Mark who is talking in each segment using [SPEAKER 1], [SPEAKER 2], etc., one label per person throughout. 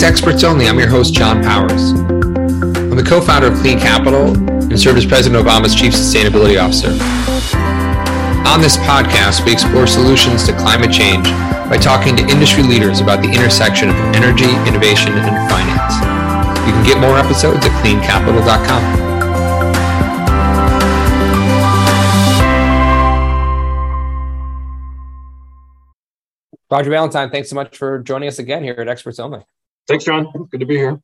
[SPEAKER 1] to Experts Only. I'm your host, Jon Powers. I'm the co founder of Clean Capital and served as President Obama's Chief Sustainability Officer. On this podcast, we explore solutions to climate change by talking to industry leaders about the intersection of energy, innovation, and finance. You can get more episodes at cleancapital.com. Roger Ballentine, thanks so much for joining us again here at Experts Only.
[SPEAKER 2] Thanks, Jon. Good to be here.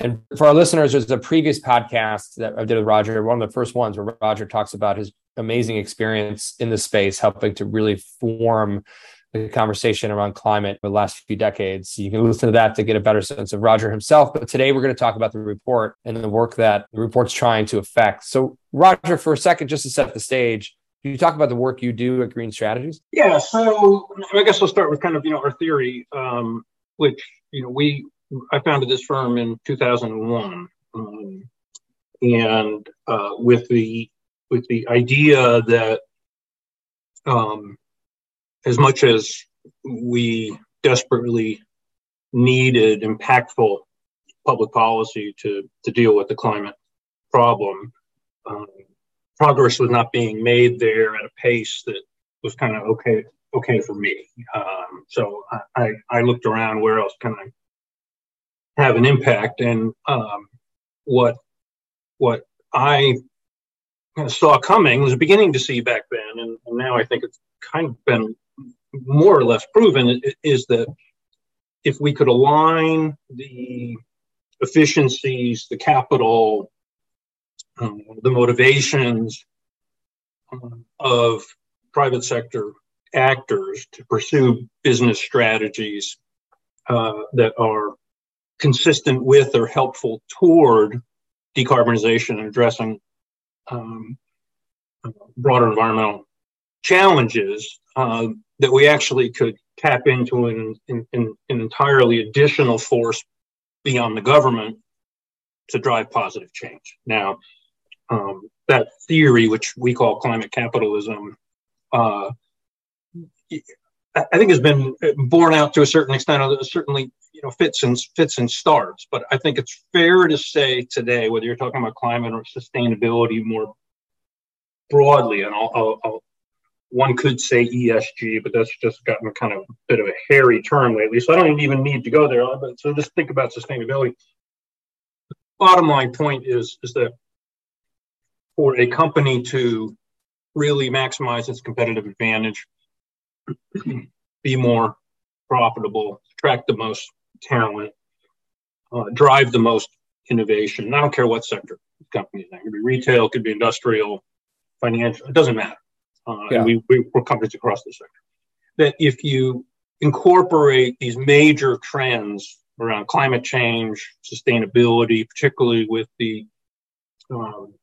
[SPEAKER 1] And for our listeners, there's a previous podcast that I did with Roger, one of the first ones where Roger talks about his amazing experience in the space, helping to really form the conversation around climate for the last few decades. You can listen to that to get a better sense of Roger himself. But today we're going to talk about the report and the work that the report's trying to affect. So, Roger, for a second, just to set the stage, can you talk about the work you do at Green Strategies?
[SPEAKER 2] Yeah, so I guess we'll start with kind of you know our theory, um, which you know we I founded this firm in 2001, um, and uh, with the with the idea that um, as much as we desperately needed impactful public policy to to deal with the climate problem. Um, progress was not being made there at a pace that was kind of okay okay for me. Um, so I, I looked around where else can I have an impact, and um, what what I saw coming was beginning to see back then, and, and now I think it's kind of been more or less proven is that if we could align the efficiencies, the capital, um, the motivations um, of private sector actors to pursue business strategies uh, that are consistent with or helpful toward decarbonization and addressing um, broader environmental challenges uh, that we actually could tap into an, an, an entirely additional force beyond the government to drive positive change. Now, um, that theory, which we call climate capitalism, uh, I think has been borne out to a certain extent. Certainly, you know, fits and fits and starts. But I think it's fair to say today, whether you're talking about climate or sustainability more broadly, and I'll, I'll, I'll, one could say ESG, but that's just gotten kind of a bit of a hairy term lately. So I don't even need to go there. But so just think about sustainability. Bottom line point is is that for a company to really maximize its competitive advantage, be more profitable, attract the most talent, uh, drive the most innovation. I don't care what sector the company is in. It could be retail, it could be industrial, financial, it doesn't matter. Uh, yeah. we, we, we're companies across the sector. That if you incorporate these major trends around climate change, sustainability, particularly with the um,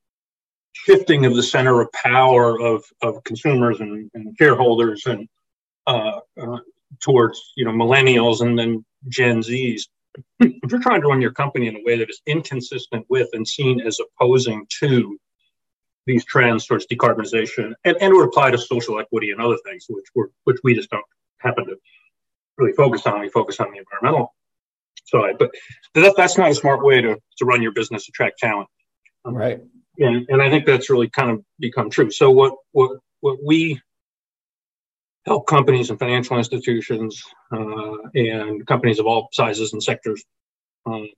[SPEAKER 2] shifting of the center of power of, of consumers and, and shareholders and uh, uh, towards you know millennials and then Gen Zs. if you're trying to run your company in a way that is inconsistent with and seen as opposing to these trends towards decarbonization, and, and would apply to social equity and other things, which we which we just don't happen to really focus on. We focus on the environmental side, but that, that's not a smart way to, to run your business, attract talent.
[SPEAKER 1] Um, right
[SPEAKER 2] and, and I think that's really kind of become true. So what what what we help companies and financial institutions uh, and companies of all sizes and sectors um,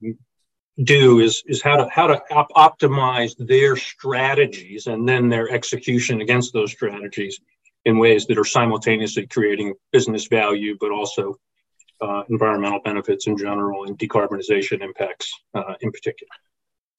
[SPEAKER 2] do is is how to how to op- optimize their strategies and then their execution against those strategies in ways that are simultaneously creating business value, but also uh, environmental benefits in general and decarbonization impacts uh, in particular.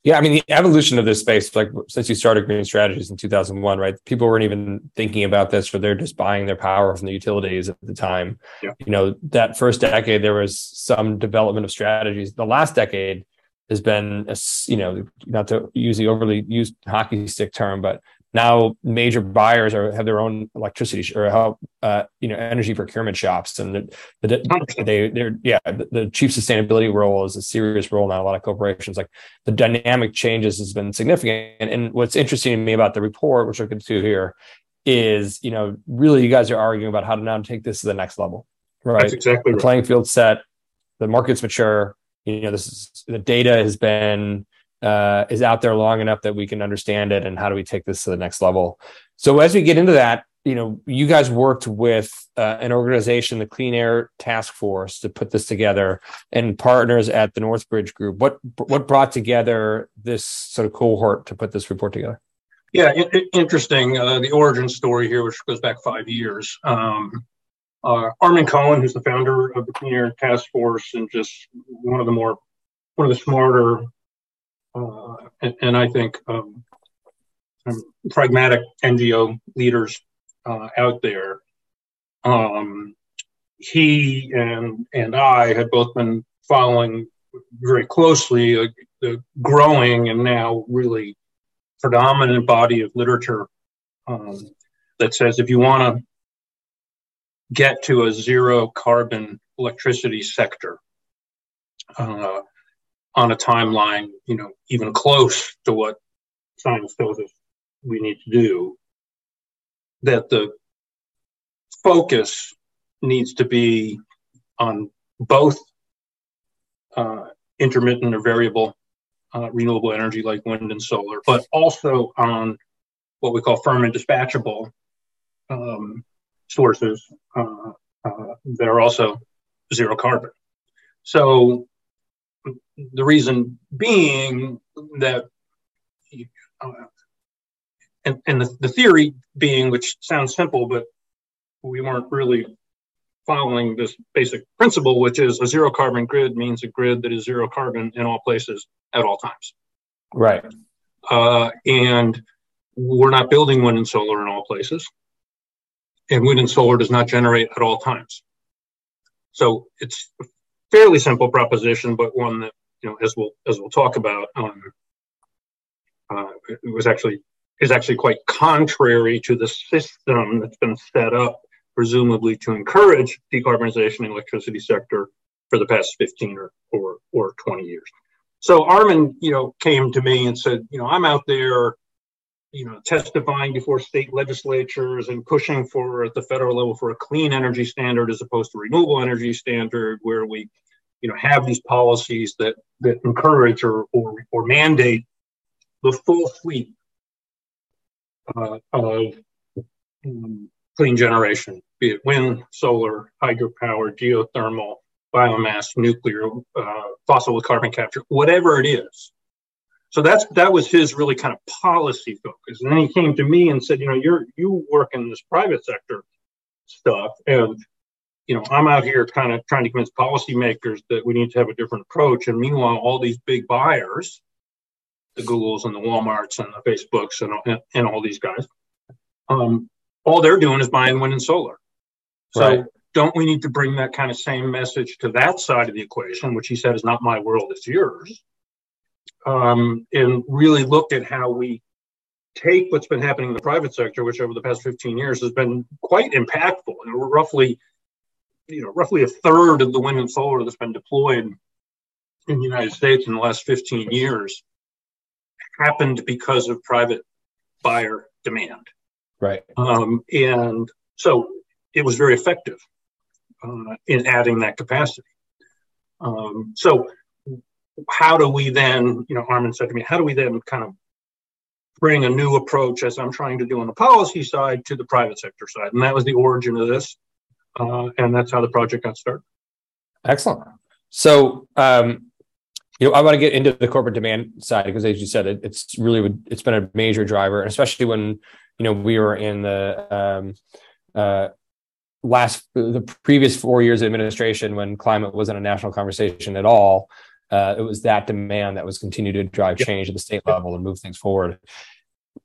[SPEAKER 1] Yeah, I mean the evolution of this space, like since you started Green Strategies in 2001, right? People weren't even thinking about this, or they're just buying their power from the utilities at the time. Yeah. You know, that first decade there was some development of strategies. The last decade has been, a, you know, not to use the overly used hockey stick term, but now major buyers are have their own electricity or help uh, you know energy procurement shops and the, the, they they're yeah the, the, chief sustainability role is a serious role now a lot of corporations like the dynamic changes has been significant. And, and what's interesting to me about the report which i'll get to here is you know really you guys are arguing about how to now take this to the next level right?
[SPEAKER 2] That's exactly
[SPEAKER 1] the
[SPEAKER 2] right.
[SPEAKER 1] playing field set the market's mature you know this is the data has been uh, is out there long enough that we can understand it and how do we take this to the next level? So as we get into that you know you guys worked with uh, an organization the clean air task force to put this together and partners at the northbridge group. What what brought together this sort of cohort to put this report together?
[SPEAKER 2] Yeah interesting. Uh, the origin story here which goes back five years. Um, uh, Armond Cohen who's the founder of the clean air task force and just one of the more one of the smarter uh, and, and, i think um, pragmatic ngo leaders uh, out there. Um, he and and I had both been following very closely uh, the growing and now really predominant body of literature um, that says if you want to get to a zero carbon electricity sector uh, on a timeline, you know, even close to what science tells us we need to do, that the focus needs to be on both uh, intermittent or variable uh, renewable energy like wind and solar, but also on what we call firm and dispatchable um, sources uh, uh that are also zero carbon. So the reason being that uh, and, and the, the theory being, which sounds simple, but we weren't really following this basic principle, which is a zero carbon grid means a grid that is zero carbon in all places at all times.
[SPEAKER 1] Right.
[SPEAKER 2] Uh, and we're not building wind and solar in all places. And wind and solar does not generate at all times. So it's a fairly simple proposition, but one that, you know, as we'll, as we'll talk about, um, uh, it was actually is actually quite contrary to the system that's been set up, presumably to encourage decarbonization in the electricity sector for the past 15 or, or, or 20 years. So Armond, you know, came to me and said, you know, I'm out there, you know, testifying before state legislatures and pushing for at the federal level for a clean energy standard as opposed to renewable energy standard, where we, you know, have these policies that that encourage or or, or mandate the full suite uh, of um, clean generation, be it wind, solar, hydropower, geothermal, biomass, nuclear, uh, fossil carbon capture, whatever it is. So that's that was his really kind of policy focus. And then he came to me and said, you know, you're you work in this private sector stuff, and you know, I'm out here kind of trying to convince policymakers that we need to have a different approach. And meanwhile, all these big buyers the Googles and the Walmarts and the Facebooks and, and all these guys. Um, all they're doing is buying wind and solar. So right. don't we need to bring that kind of same message to that side of the equation, which he said is not my world, it's yours, um, and really look at how we take what's been happening in the private sector, which over the past 15 years has been quite impactful. And roughly, you know, roughly a third of the wind and solar that's been deployed in the United States in the last 15 years happened because of private buyer demand.
[SPEAKER 1] Right.
[SPEAKER 2] Um, and so it was very effective uh, in adding that capacity. Um, so how do we then, you know, Armond said to me, how do we then kind of bring a new approach, as I'm trying to do on the policy side, to the private sector side? And that was the origin of this. Uh, and that's how the project got started.
[SPEAKER 1] Excellent. So, um, you know, I want to get into the corporate demand side because, as you said, it, it's really it's been a major driver, especially when you know we were in the um, uh, last the previous four years of administration when climate wasn't a national conversation at all. Uh, it was that demand that was continued to drive change at the state level and move things forward.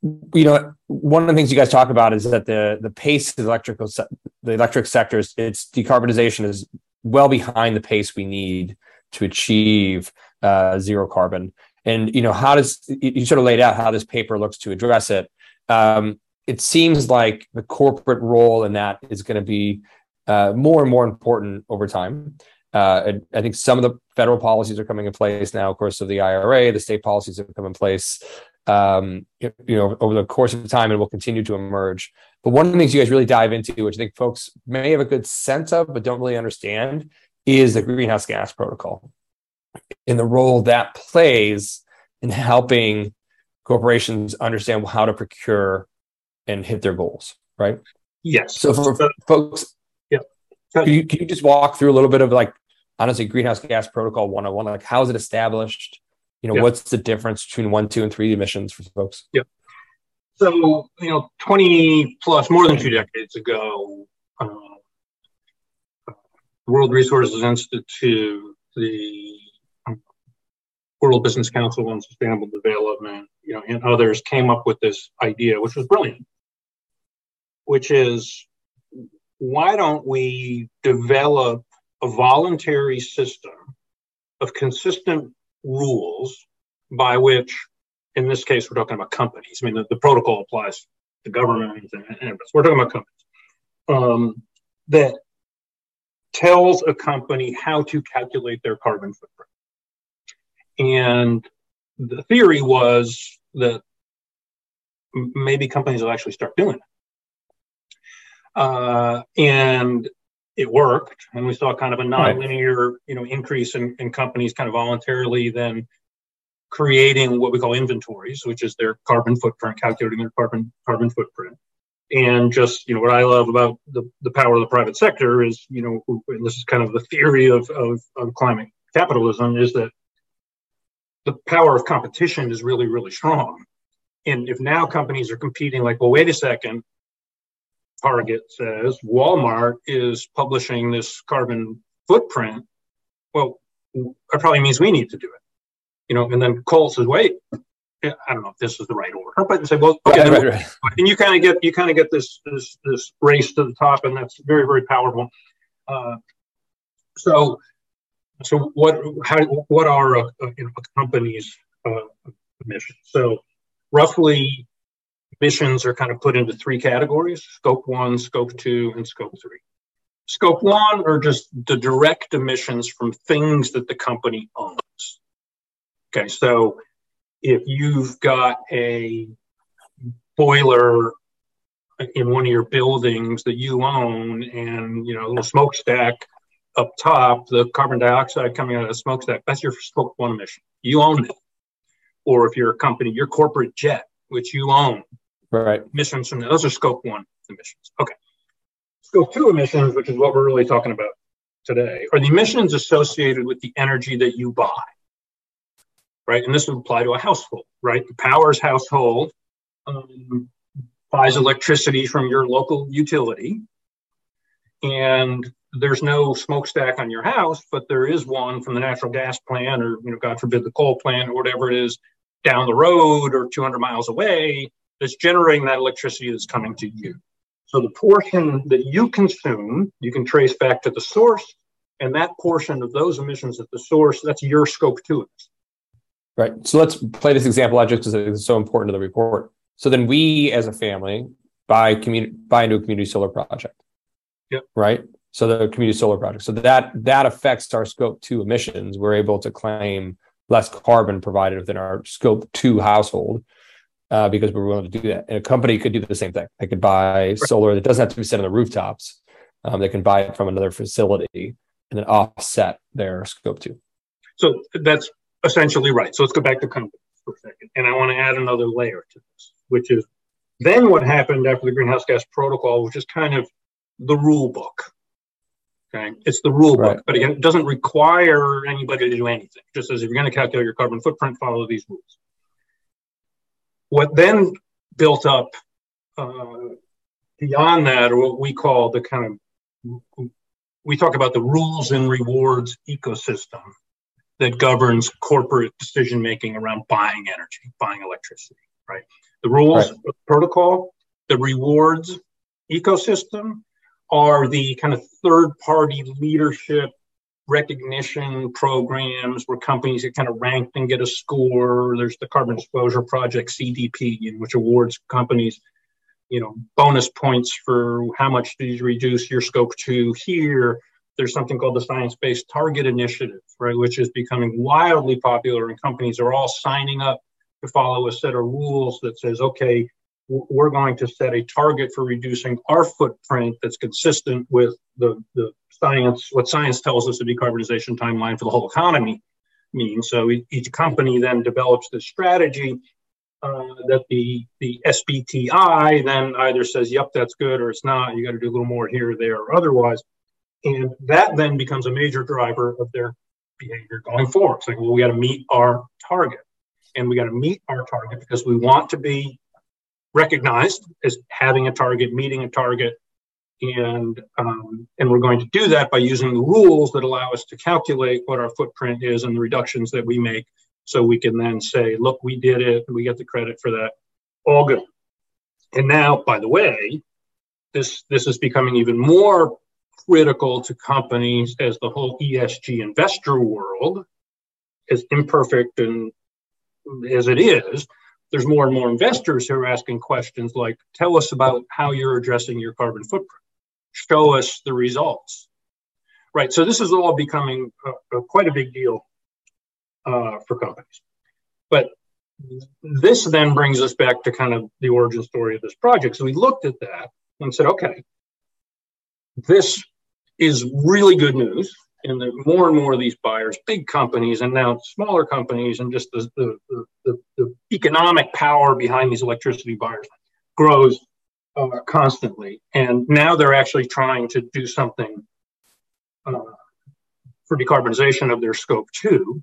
[SPEAKER 1] You know, one of the things you guys talk about is that the the pace of the electrical se- the electric sectors its decarbonization is well behind the pace we need to achieve uh, zero carbon. And you know, how does you sort of laid out how this paper looks to address it? Um, it seems like the corporate role in that is going to be uh, more and more important over time. Uh, I think some of the federal policies are coming in place now, of course, of the IRA. The state policies have come in place, um, you know, over the course of time, and will continue to emerge. But one of the things you guys really dive into, which I think folks may have a good sense of, but don't really understand, is the greenhouse gas protocol. in the role that plays in helping corporations understand how to procure and hit their goals, right?
[SPEAKER 2] Yes.
[SPEAKER 1] So for folks,
[SPEAKER 2] yeah.
[SPEAKER 1] Can you, can you just walk through a little bit of like honestly greenhouse gas protocol 101 like how is it established you know yeah. what's the difference between one two and three emissions for folks
[SPEAKER 2] yeah so you know 20 plus more than two decades ago uh, world resources institute the world business council on sustainable development you know and others came up with this idea which was brilliant which is why don't we develop a voluntary system of consistent rules by which, in this case, we're talking about companies. I mean, the, the protocol applies to governments and, and we're talking about companies um, that tells a company how to calculate their carbon footprint. And the theory was that maybe companies will actually start doing it. Uh, and it worked. And we saw kind of a nonlinear right. you know increase in, in companies kind of voluntarily then creating what we call inventories which is their carbon footprint calculating their carbon carbon footprint. And just you know what i love about the, the power of the private sector is you know and this is kind of the theory of, of, of climate capitalism is that the power of competition is really really strong. And if now companies are competing like well wait a second Target says, Walmart is publishing this carbon footprint. Well, that probably means we need to do it. You know, and then Cole says, wait, I don't know if this is the right order, but say, well, okay, right, right. and you kind of get you kind of get this this this race to the top, and that's very very powerful. Uh, so, so what how what are a, a, you know, a company's uh, emissions? So, roughly emissions are kind of put into three categories scope one, scope two, and scope three. Scope one are just the direct emissions from things that the company owns. Okay, so if you've got a boiler in one of your buildings that you own and you know a little smokestack up top, the carbon dioxide coming out of the smokestack, that's your scope one emission. You own it. Or if you're a company, your corporate jet, which you own,
[SPEAKER 1] Right.
[SPEAKER 2] Emissions from those are scope one emissions. Okay. Scope two emissions, which is what we're really talking about today, are the emissions associated with the energy that you buy. Right. And this would apply to a household, right? The Powers household um, buys electricity from your local utility. And there's no smokestack on your house, but there is one from the natural gas plant or, you know, God forbid, the coal plant or whatever it is down the road or 200 miles away that's generating that electricity that's coming to you. So the portion that you consume, you can trace back to the source, and that portion of those emissions at the source, that's your scope two.
[SPEAKER 1] Right. So let's play this example logic because it's so important to the report. So then we as a family buy community buy into a community solar project.
[SPEAKER 2] Yep.
[SPEAKER 1] Right. So the community solar project. So that that affects our scope two emissions. We're able to claim less carbon provided within our scope two household uh, because we're willing to do that. And a company could do the same thing. They could buy solar that doesn't have to be set on the rooftops. Um, they can buy it from another facility and then offset their scope two.
[SPEAKER 2] So that's essentially right. So let's go back to companies for a second. And I want to add another layer to this, which is then what happened after the greenhouse gas protocol, which is kind of the rule book. Okay. It's the rule right. book, but again, it doesn't require anybody to do anything. It just says if you're going to calculate your carbon footprint, follow these rules. What then built up uh, beyond that are what we call the kind of, we talk about the rules and rewards ecosystem that governs corporate decision making around buying energy, buying electricity, right? The rules, right. protocol, the rewards ecosystem are the kind of third party leadership recognition programs where companies get kind of ranked and get a score. There's the Carbon Disclosure Project (CDP), which awards companies, you know, bonus points for how much did you reduce your scope two here. There's something called the Science Based Target Initiative, right, which is becoming wildly popular, and companies are all signing up to follow a set of rules that says, okay, we're going to set a target for reducing our footprint that's consistent with the, the science, what science tells us the decarbonization timeline for the whole economy. means. So each company then develops this strategy uh, that the the SBTI then either says, "Yep, that's good," or "It's not." You got to do a little more here, there, or otherwise, and that then becomes a major driver of their behavior going forward. It's like, well, we got to meet our target, and we got to meet our target because we want to be recognized as having a target, meeting a target, and um, and we're going to do that by using the rules that allow us to calculate what our footprint is and the reductions that we make so we can then say look we did it. We get the credit for that. All good. And now by the way this this is becoming even more critical to companies as the whole esg investor world as imperfect and as it is there's more and more investors who are asking questions like tell us about how you're addressing your carbon footprint show us the results right so this is all becoming a, a, quite a big deal uh, for companies. But this then brings us back to kind of the origin story of this project. So we looked at that and said, okay, this is really good news. And that more and more of these buyers, big companies and now smaller companies, and just the, the, the, the economic power behind these electricity buyers grows uh, constantly. And now they're actually trying to do something uh, for decarbonization of their scope two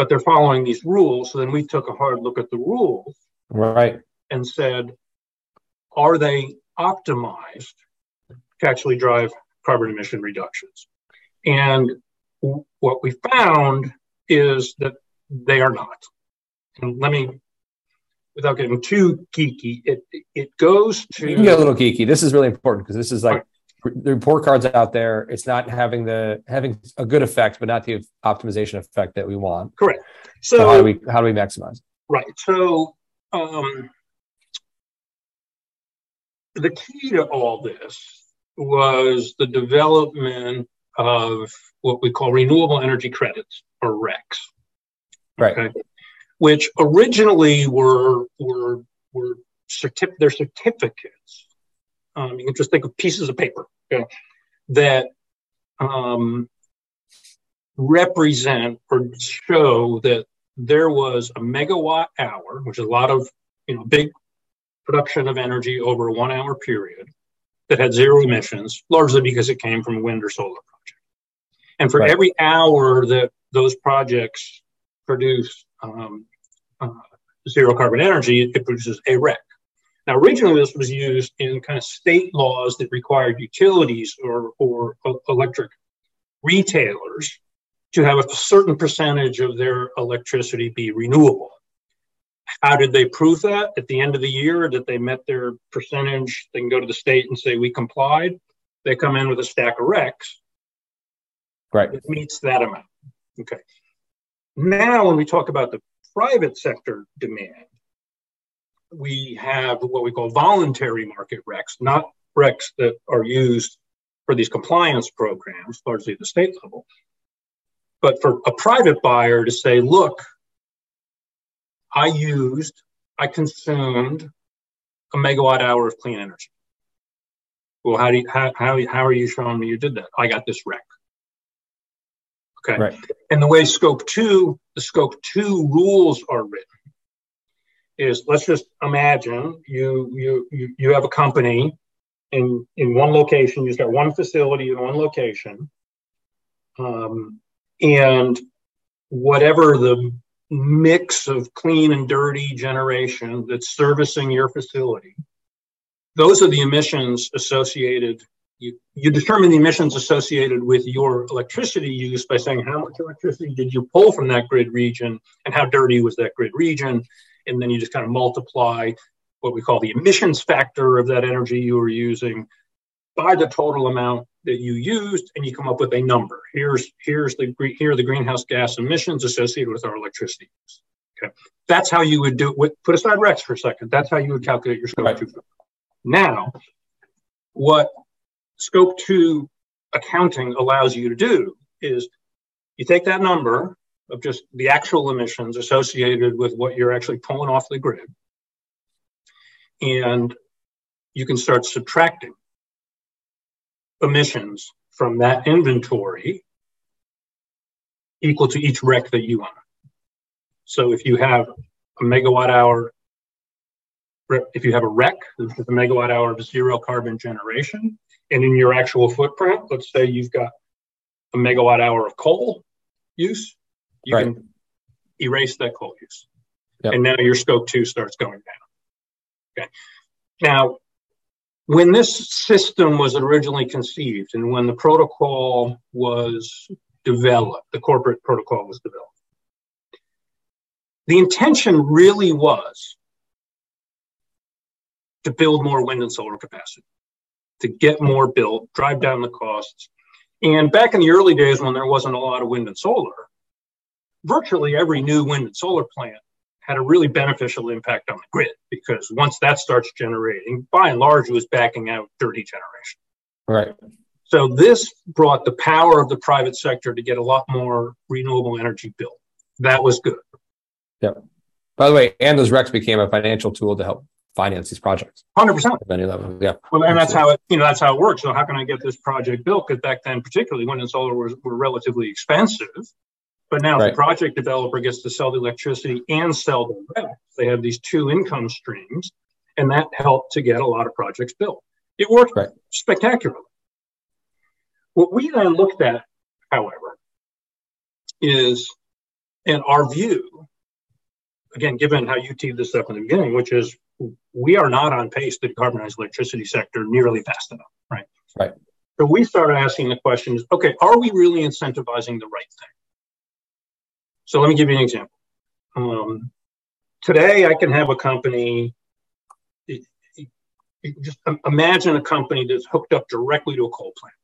[SPEAKER 2] but they're following these rules. So then we took a hard look at the rules.
[SPEAKER 1] Right.
[SPEAKER 2] And said, are they optimized to actually drive carbon emission reductions? And what we found is that they are not. And let me, without getting too geeky, it it goes to.
[SPEAKER 1] You can get a little geeky. This is really important because this is like the report cards out there it's not having the having a good effect but not the optimization effect that we want
[SPEAKER 2] correct
[SPEAKER 1] so, so how do we how do we maximize
[SPEAKER 2] right so um, the key to all this was the development of what we call renewable energy credits or recs
[SPEAKER 1] right okay?
[SPEAKER 2] which originally were were were certif- they're certificates um, you can just think of pieces of paper okay, that um, represent or show that there was a megawatt hour, which is a lot of you know big production of energy over a one hour period that had zero emissions, largely because it came from a wind or solar project. And for right. every hour that those projects produce um, uh, zero carbon energy, it produces a REC. Now, originally, this was used in kind of state laws that required utilities or, or electric retailers to have a certain percentage of their electricity be renewable. How did they prove that? At the end of the year, that they met their percentage, they can go to the state and say, We complied. They come in with a stack of recs.
[SPEAKER 1] Right.
[SPEAKER 2] It meets that amount. Okay. Now, when we talk about the private sector demand, we have what we call voluntary market recs, not recs that are used for these compliance programs, largely at the state level. But for a private buyer to say, look, I used, I consumed a megawatt hour of clean energy. Well, how do you, how, how, how are you showing me you did that? I got this rec. Okay.
[SPEAKER 1] Right.
[SPEAKER 2] And the way scope two, the scope two rules are written is let's just imagine you you you, you have a company in in one location you've got one facility in one location um, and whatever the mix of clean and dirty generation that's servicing your facility those are the emissions associated you, you determine the emissions associated with your electricity use by saying how much electricity did you pull from that grid region and how dirty was that grid region and then you just kind of multiply what we call the emissions factor of that energy you were using by the total amount that you used, and you come up with a number. Here's here's the here are the greenhouse gas emissions associated with our electricity use. Okay, that's how you would do it. Put aside RECs for a second. That's how you would calculate your scope right. two. Now, what scope two accounting allows you to do is you take that number of just the actual emissions associated with what you're actually pulling off the grid. And you can start subtracting emissions from that inventory equal to each REC that you own. So if you have a megawatt hour, if you have a REC, this is a megawatt hour of zero carbon generation, and in your actual footprint, let's say you've got a megawatt hour of coal use, you right. can erase that coal use. Yep. And now your scope two starts going down. Okay. Now, when this system was originally conceived and when the protocol was developed, the corporate protocol was developed, the intention really was to build more wind and solar capacity, to get more built, drive down the costs. And back in the early days when there wasn't a lot of wind and solar, virtually every new wind and solar plant had a really beneficial impact on the grid because once that starts generating, by and large, it was backing out dirty generation.
[SPEAKER 1] Right.
[SPEAKER 2] So this brought the power of the private sector to get a lot more renewable energy built. That was good.
[SPEAKER 1] Yeah. By the way, and those RECs became a financial tool to help finance these projects.
[SPEAKER 2] Hundred percent.
[SPEAKER 1] Any level, yeah.
[SPEAKER 2] Well, and that's how it, you know, that's how it works. So how can I get this project built? Because back then, particularly wind and solar were, were relatively expensive. But now right. the project developer gets to sell the electricity and sell the RECs. They have these two income streams, and that helped to get a lot of projects built. It worked right. spectacularly. What we then looked at, however, is in our view, again, given how you teed this up in the beginning, which is we are not on pace to decarbonize electricity sector nearly fast enough, right?
[SPEAKER 1] Right.
[SPEAKER 2] So we started asking the questions, okay, are we really incentivizing the right thing? So let me give you an example. Um, today, I can have a company. Just imagine a company that's hooked up directly to a coal plant.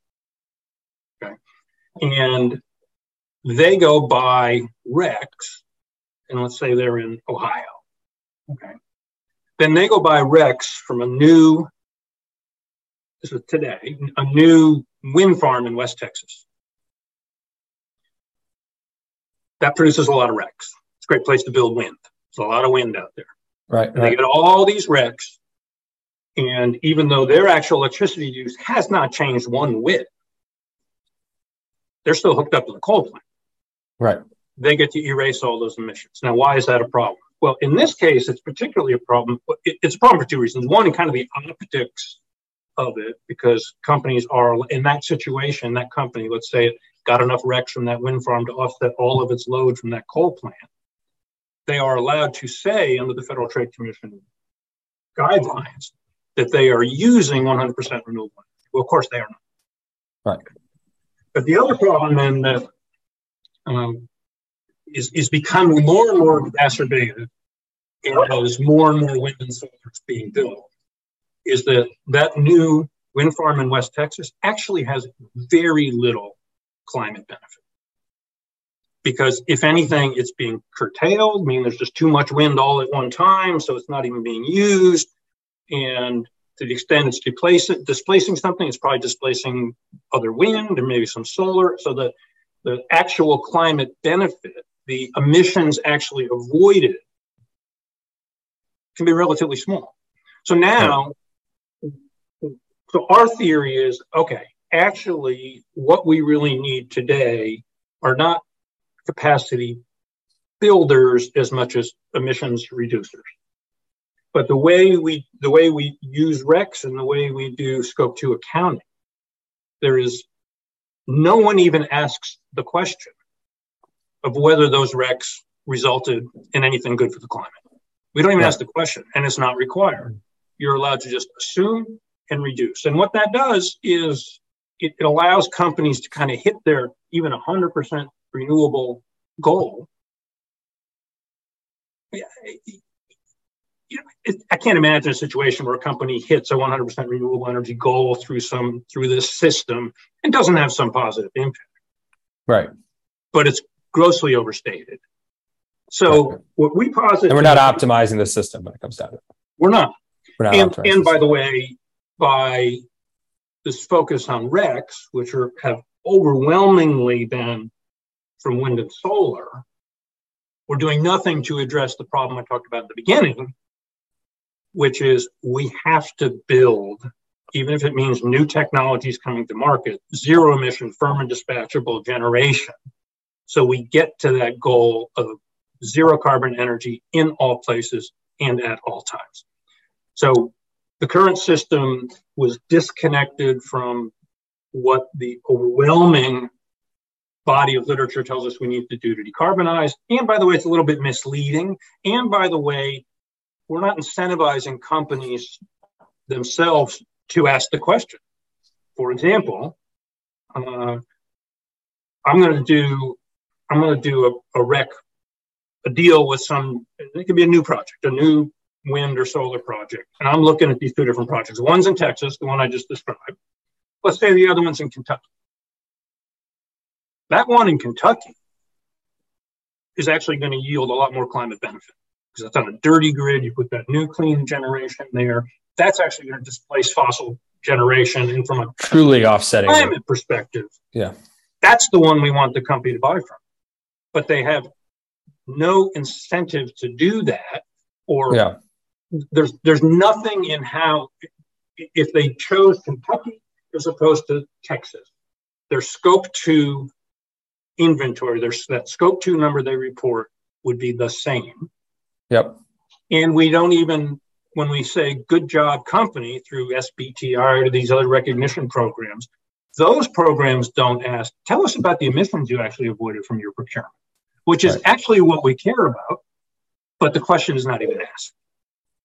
[SPEAKER 2] Okay. And they go buy RECs, and let's say they're in Ohio. Okay. Then they go buy RECs from a new, this is today, a new wind farm in West Texas. that produces a lot of RECs. It's a great place to build wind. There's a lot of wind out there.
[SPEAKER 1] Right.
[SPEAKER 2] And right. they get all these RECs. And even though their actual electricity use has not changed one whit, they're still hooked up to the coal plant.
[SPEAKER 1] Right.
[SPEAKER 2] They get to erase all those emissions. Now, why is that a problem? Well, in this case, it's particularly a problem. It's a problem for two reasons. One, kind of the optics of it, because companies are in that situation, that company, let's say got enough RECs from that wind farm to offset all of its load from that coal plant, they are allowed to say under the Federal Trade Commission guidelines that they are using 100% renewable energy. Well, of course they are
[SPEAKER 1] not. Right.
[SPEAKER 2] But the other problem then that um, is, is becoming more and more exacerbated as more and more wind and solar is being built is that that new wind farm in West Texas actually has very little climate benefit. Because if anything, it's being curtailed, I mean, there's just too much wind all at one time, so it's not even being used. And to the extent it's displacing, displacing something, it's probably displacing other wind or maybe some solar. So that the actual climate benefit, the emissions actually avoided, can be relatively small. So now, so our theory is okay, actually what we really need today are not capacity builders as much as emissions reducers. But the way we the way we use RECs and the way we do scope two accounting, there is no one even asks the question of whether those RECs resulted in anything good for the climate. We don't even ask the question, and it's not required. You're allowed to just assume and reduce. And what that does is it, it allows companies to kind of hit their even 100% renewable goal. You know, it, I can't imagine a situation where a company hits a 100% renewable energy goal through some through this system and doesn't have some positive impact.
[SPEAKER 1] Right.
[SPEAKER 2] But it's grossly overstated. So right. what we posit,
[SPEAKER 1] and we're not optimizing the system when it comes down to it.
[SPEAKER 2] We're not. We're not and, and by the way, by this focus on RECs, which are, have overwhelmingly been from wind and solar, we're doing nothing to address the problem I talked about at the beginning, which is we have to build, even if it means new technologies coming to market, zero emission, firm and dispatchable generation So we get to that goal of zero carbon energy in all places and at all times. So the current system was disconnected from what the overwhelming body of literature tells us we need to do to decarbonize. And by the way, it's a little bit misleading. And by the way, we're not incentivizing companies themselves to ask the question. For example, uh, I'm going to do I'm going to do a, a rec a deal with some. It could be a new project, a new wind or solar project, and I'm looking at these two different projects. One's in Texas, the one I just described. Let's say the other one's in Kentucky. That one in Kentucky is actually going to yield a lot more climate benefit because that's on a dirty grid. You put that new clean generation there. That's actually going to displace fossil generation. And from a
[SPEAKER 1] truly offsetting
[SPEAKER 2] climate perspective,
[SPEAKER 1] yeah,
[SPEAKER 2] that's the one we want the company to buy from. But they have no incentive to do that, or
[SPEAKER 1] yeah.
[SPEAKER 2] there's there's nothing in how if they chose Kentucky as opposed to Texas, their scope two inventory, their that scope two number they report would be the same.
[SPEAKER 1] Yep.
[SPEAKER 2] And we don't even when we say good job company through SBTR or these other recognition programs, those programs don't ask, tell us about the emissions you actually avoided from your procurement, which is right. actually what we care about, but the question is not even asked.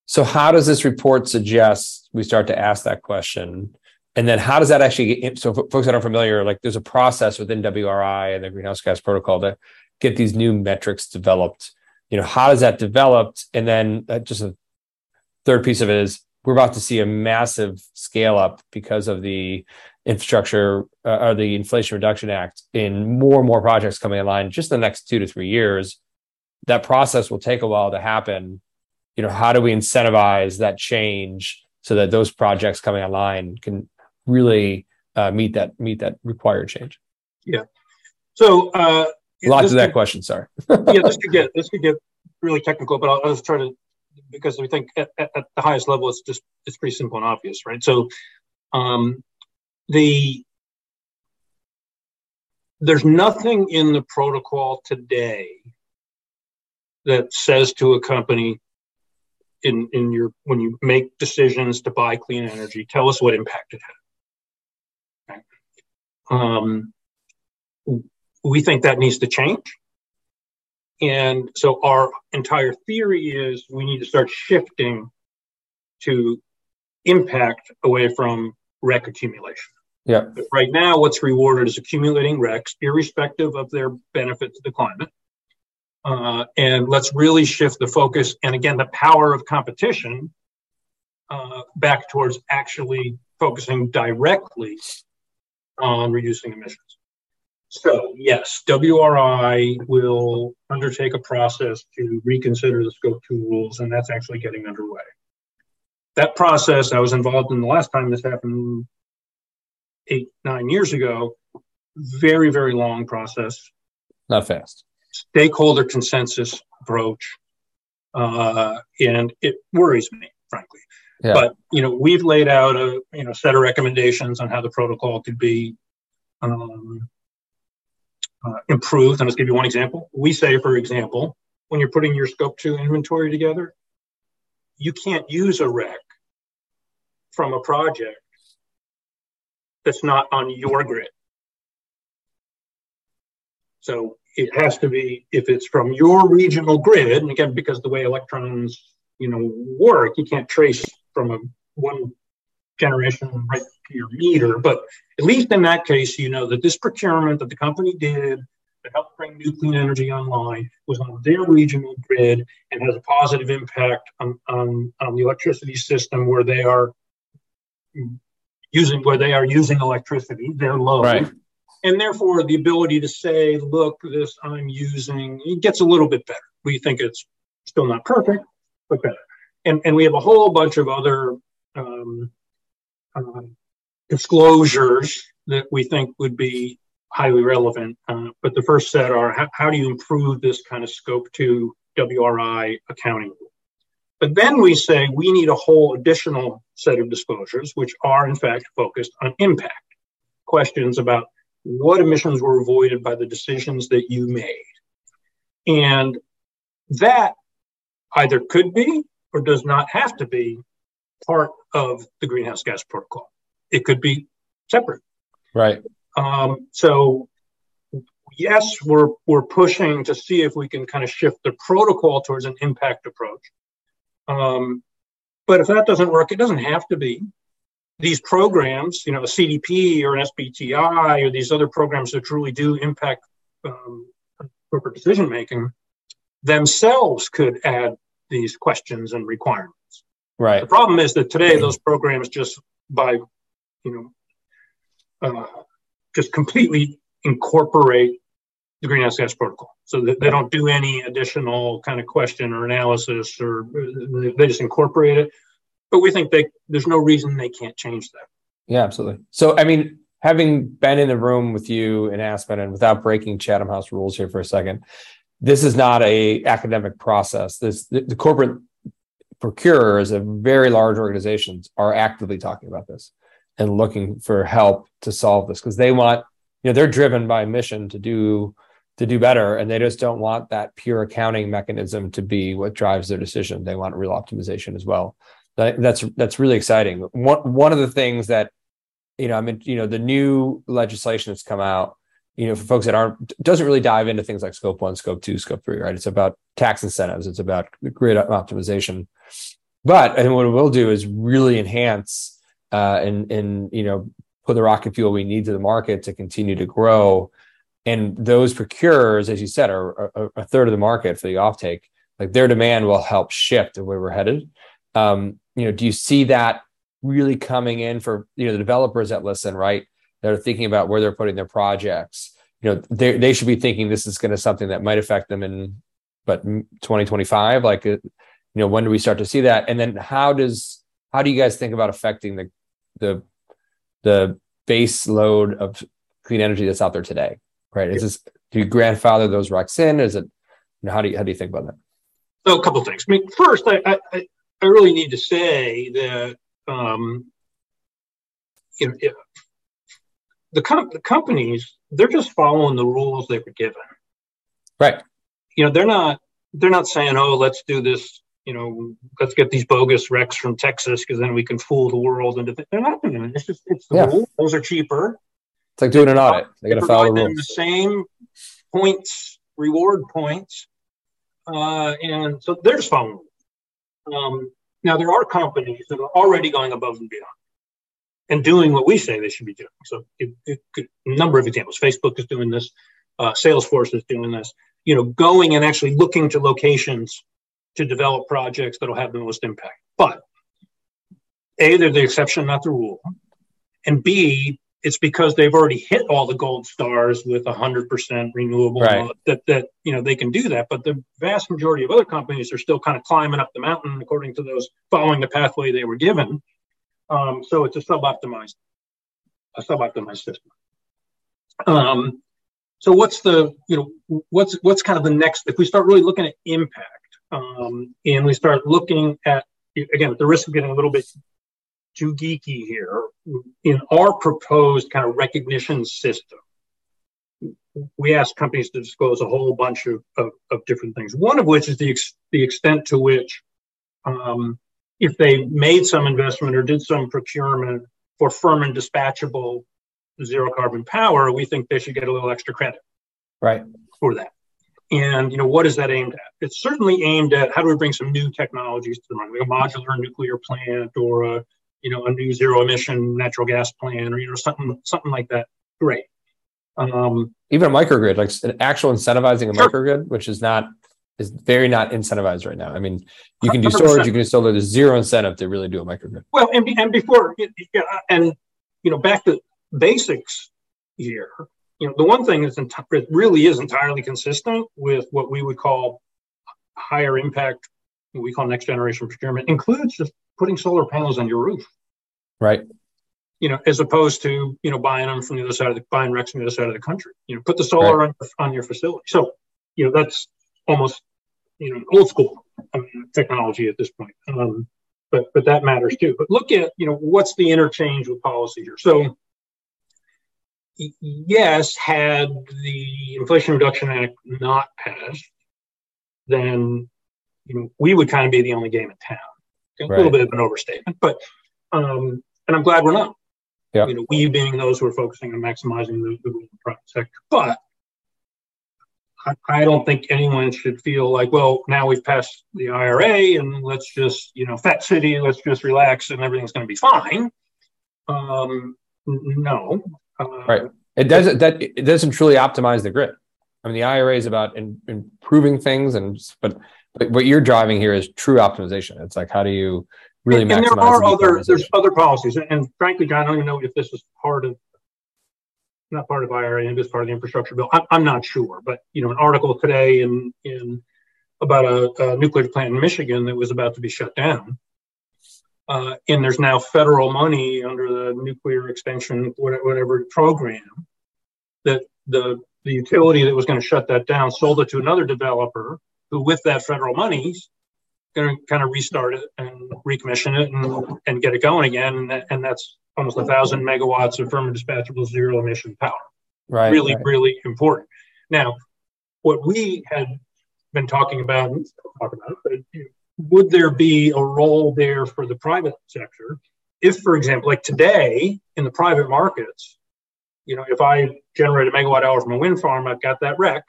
[SPEAKER 1] So, how does this report suggest we start to ask that question? And then, how does that actually get? So, folks that aren't familiar, like there's a process within WRI and the Greenhouse Gas Protocol to get these new metrics developed. You know, how does that developed? And then, uh, just a third piece of it is we're about to see a massive scale up because of the infrastructure uh, or the Inflation Reduction Act in more and more projects coming online just the next two to three years. That process will take a while to happen. You know, how do we incentivize that change so that those projects coming online can really uh, meet that meet that required change?
[SPEAKER 2] Yeah. So uh,
[SPEAKER 1] a lot to that could, question. Sorry.
[SPEAKER 2] yeah, this could get this could get really technical, but I'll, I'll just try to because we think at, at, at, the highest level it's just it's pretty simple and obvious, right? So um, the there's nothing in the protocol today that says to a company in in your when you make decisions to buy clean energy, tell us what impact it had. Um, we think that needs to change. And so our entire theory is we need to start shifting to impact away from REC accumulation.
[SPEAKER 1] Yeah.
[SPEAKER 2] But right now, what's rewarded is accumulating RECs, irrespective of their benefit to the climate. Uh, and let's really shift the focus and again, the power of competition uh, back towards actually focusing directly on reducing emissions. So, yes, WRI will undertake a process to reconsider the scope two rules, and that's actually getting underway. That process, I was involved in the last time this happened eight, nine years ago. Very, very long process.
[SPEAKER 1] Not fast.
[SPEAKER 2] Stakeholder consensus approach. Uh, and it worries me, frankly. Yeah. But you know, we've laid out a you know set of recommendations on how the protocol could be um, uh, improved. And let's give you one example. We say, for example, when you're putting your scope two inventory together, you can't use a rec from a project that's not on your grid. So it has to be if it's from your regional grid, and again, because the way electrons, you know, work, you can't trace from a one generation right to your meter. But at least in that case, you know that this procurement that the company did to help bring new clean energy online was on their regional grid and has a positive impact on, on, on the electricity system where they are using where they are using electricity, their load.
[SPEAKER 1] Right.
[SPEAKER 2] And therefore the ability to say, look, this I'm using, it gets a little bit better. We think it's still not perfect, but better. And, and we have a whole bunch of other um, uh, disclosures that we think would be highly relevant. Uh, but the first set are how, how, do you improve this kind of scope two WRI accounting? But then we say we need a whole additional set of disclosures, which are in fact focused on impact. Questions about what emissions were avoided by the decisions that you made. And that either could be or does not have to be part of the greenhouse gas protocol. It could be separate.
[SPEAKER 1] Right.
[SPEAKER 2] Um, so yes, we're we're pushing to see if we can kind of shift the protocol towards an impact approach. Um, but if that doesn't work, it doesn't have to be. These programs, you know, a CDP or an SBTI or these other programs that truly do impact um, corporate decision making, themselves could add these questions and requirements.
[SPEAKER 1] Right.
[SPEAKER 2] The problem is that today those programs just by, you know, uh, just completely incorporate the greenhouse gas protocol. So that they don't do any additional kind of question or analysis, or they just incorporate it. But we think they there's no reason they can't change that.
[SPEAKER 1] Yeah, absolutely. So I mean, having been in the room with you in Aspen, and without breaking Chatham House rules here for a second, this is not a academic process. This the, the corporate procurers of very large organizations are actively talking about this and looking for help to solve this because they want you know they're driven by a mission to do to do better and they just don't want that pure accounting mechanism to be what drives their decision. They want real optimization as well. That's that's really exciting. One one of the things that you know i mean you know the new legislation that's come out you know for folks that aren't doesn't really dive into things like scope one scope two scope three right? It's about tax incentives. It's about grid optimization. But and what it will do is really enhance uh, and and you know put the rocket fuel we need to the market to continue to grow and those procurers, as you said, are, are a third of the market for the offtake. Like their demand will help shift the way we're headed. Um, you know, do you see that really coming in for you know the developers that listen, right? That are thinking about where they're putting their projects. You know, they they should be thinking this is going to something that might affect them in, but 2025. Like, uh, you know, when do we start to see that? And then how does how do you guys think about affecting the the the base load of clean energy that's out there today? right? Is this do you grandfather those RECs in? Is it you know, how do you how do you think about that?
[SPEAKER 2] So a couple of things. I mean, first, I I, I really need to say that um, you know, the com- the companies they're just following the rules they were given.
[SPEAKER 1] Right.
[SPEAKER 2] You know, they're not they're not saying, "Oh, let's do this." You know, let's get these bogus RECs from Texas because then we can fool the world into. Th-. They're not doing it. It's just it's the yeah. rule. Those are cheaper.
[SPEAKER 1] It's like doing an audit. They got to follow the rules.
[SPEAKER 2] The same points, reward points, uh, and so they're just following. Um, now there are companies that are already going above and beyond and doing what we say they should be doing. So it, it could, a number of examples. Facebook is doing this. Uh, Salesforce is doing this. You know, going and actually looking to locations to develop projects that'll have the most impact. But a, they're the exception, not the rule, and b, it's because they've already hit all the gold stars with 100% renewable
[SPEAKER 1] right.
[SPEAKER 2] that that you know they can do that but the vast majority of other companies are still kind of climbing up the mountain according to those following the pathway they were given um, so it's a sub-optimized a sub-optimized system um, so what's the you know what's what's kind of the next if we start really looking at impact um, and we start looking at again at the risk of getting a little bit too geeky here. In our proposed kind of recognition system, we ask companies to disclose a whole bunch of, of, of different things. One of which is the, ex- the extent to which, um, if they made some investment or did some procurement for firm and dispatchable zero carbon power, we think they should get a little extra credit.
[SPEAKER 1] Right.
[SPEAKER 2] For that. And you know what is that aimed at? It's certainly aimed at how do we bring some new technologies to the market, like a modular nuclear plant or a you know, a new zero emission natural gas plant or, you know, something, something like that. Great. Um,
[SPEAKER 1] Even a microgrid, like an actual incentivizing a sure. microgrid, which is not, is very not incentivized right now. I mean, you can do 100%. storage, you can do solar. There's zero incentive to really do a microgrid.
[SPEAKER 2] Well, and, and before, yeah, and, you know, back to basics here, you know, the one thing that's enti- really is entirely consistent with what we would call higher impact, what we call next generation procurement, includes just putting solar panels on your roof.
[SPEAKER 1] Right.
[SPEAKER 2] You know, as opposed to, you know, buying them from the other side of the, buying RECs from the other side of the country. You know, put the solar right. on, on your facility. So, you know, that's almost, you know, old school technology at this point. Um, but, but that matters too. But look at, you know, what's the interchange with policy here? So, yes, had the Inflation Reduction Act not passed, then you know we would kind of be the only game in town. A right. little bit of an overstatement, but um, and I'm glad we're not. Yeah. You know, we being those who are focusing on maximizing the, the private sector, but I, I don't think anyone should feel like, well, now we've passed the IRA and let's just, you know, fat city, let's just relax and everything's going to be fine. Um, no.
[SPEAKER 1] Uh, right. It doesn't that it doesn't truly optimize the grid. I mean, the IRA is about in, improving things, and but but what you're driving here is true optimization. It's like how do you really and,
[SPEAKER 2] and there are other there's other policies, and, frankly, Jon, I don't even know if this is part of not part of IRA and it's part of the infrastructure bill. I'm, I'm not sure, but you know, an article today in in about a, a nuclear plant in Michigan that was about to be shut down. Uh, and there's now federal money under the nuclear extension whatever program that the the utility that was going to shut that down sold it to another developer who with that federal money going to kind of restart it and recommission it and, and get it going again and, that, and that's almost a thousand megawatts of firm dispatchable zero emission power. Right. Really, right. really important. Now, what we had been talking about, talk about, but would there be a role there for the private sector? If, for example, like today in the private markets, you know, if I generate a megawatt hour from a wind farm, I've got that REC,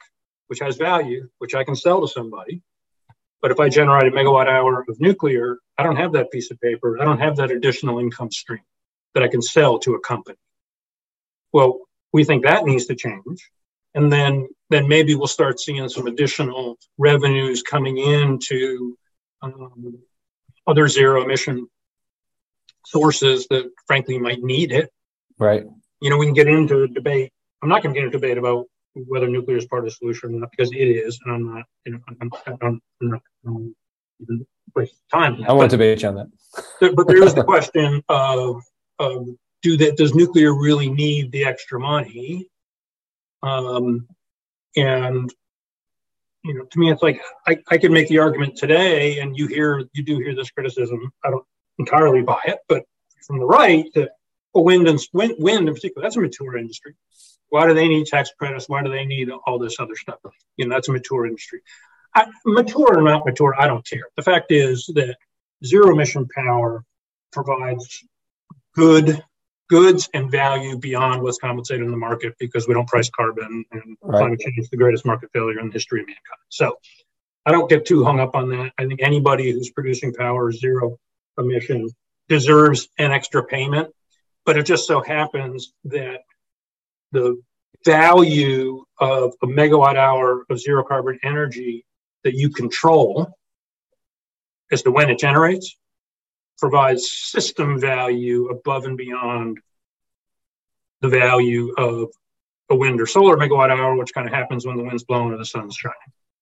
[SPEAKER 2] which has value, which I can sell to somebody. But if I generate a megawatt hour of nuclear, I don't have that piece of paper. I don't have that additional income stream that I can sell to a company. Well, we think that needs to change. And then, then maybe we'll start seeing some additional revenues coming into um, other zero emission sources that frankly might need it.
[SPEAKER 1] Right.
[SPEAKER 2] You know, we can get into a debate. I'm not going to get into a debate about whether nuclear is part of the solution or not because it is, and I'm not. You know, I'm, I'm, I'm not um, waste time.
[SPEAKER 1] I want to debate you on
[SPEAKER 2] that. but there is the question of um, do that does nuclear really need the extra money um, and you know to me it's like I, I can make the argument today and you hear you do hear this criticism. I don't entirely buy it but from the right that wind and wind, wind in particular that's a mature industry. Why do they need tax credits? Why do they need all this other stuff? You know that's a mature industry. I, mature or not mature i don't care. The fact is that zero emission power provides good goods and value beyond what's compensated in the market because we don't price carbon and right. climate change is the greatest market failure in the history of mankind. So I don't get too hung up on that. I think anybody who's producing power zero emission deserves an extra payment, but it just so happens that the value of a megawatt hour of zero carbon energy that you control as to when it generates provides system value above and beyond the value of a wind or solar megawatt hour, which kind of happens when the wind's blowing or the sun's shining.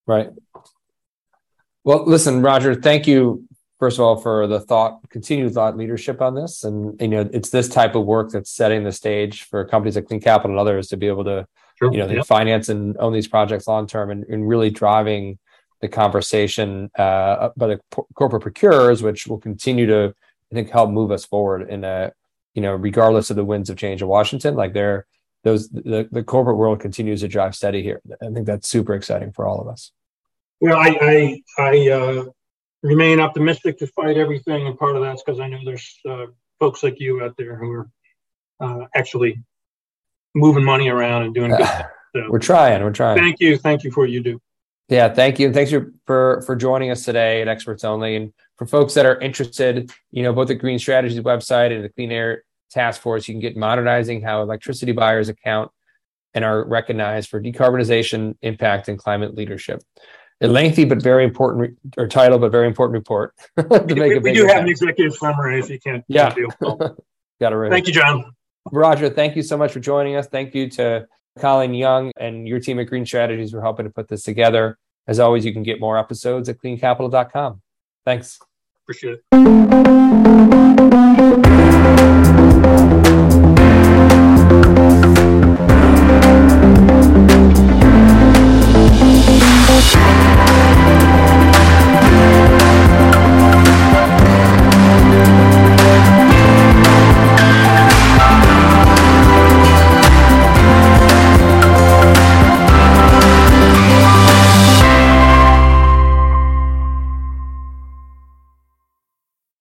[SPEAKER 1] Right. Well, listen, Roger, thank you, first of all, for the thought, continued thought leadership on this. And, you know, it's this type of work that's setting the stage for companies like Clean Capital and others to be able to, sure. you know, yep. finance and own these projects long term and, and really driving the conversation uh, by the corporate procurers, which will continue to, I think, help move us forward in a, you know, regardless of the winds of change in Washington, like they're those the, the corporate world continues to drive steady here. I think that's super exciting for all of us.
[SPEAKER 2] Well, I I, I uh, remain optimistic despite everything, and part of that's because I know there's uh, folks like you out there who are uh, actually moving money around and doing good.
[SPEAKER 1] So, we're trying. We're trying.
[SPEAKER 2] Thank you. Thank you for what you do.
[SPEAKER 1] Yeah, thank you. And thanks for, for, for joining us today at Experts Only. And for folks that are interested, you know, both the Green Strategies website and the Clean Air Task Force, you can get modernizing how electricity buyers account and are recognized for decarbonization, impact, and climate leadership. A lengthy but very important re- or title, but very important report.
[SPEAKER 2] to make we, we do have an executive summary if you can't.
[SPEAKER 1] Yeah. Got it
[SPEAKER 2] right. Thank you, Jon.
[SPEAKER 1] Roger, thank you so much for joining us. Thank you to Colin Young and your team at Green Strategies for helping to put this together. As always, you can get more episodes at cleancapital.com. Thanks.
[SPEAKER 2] Appreciate it.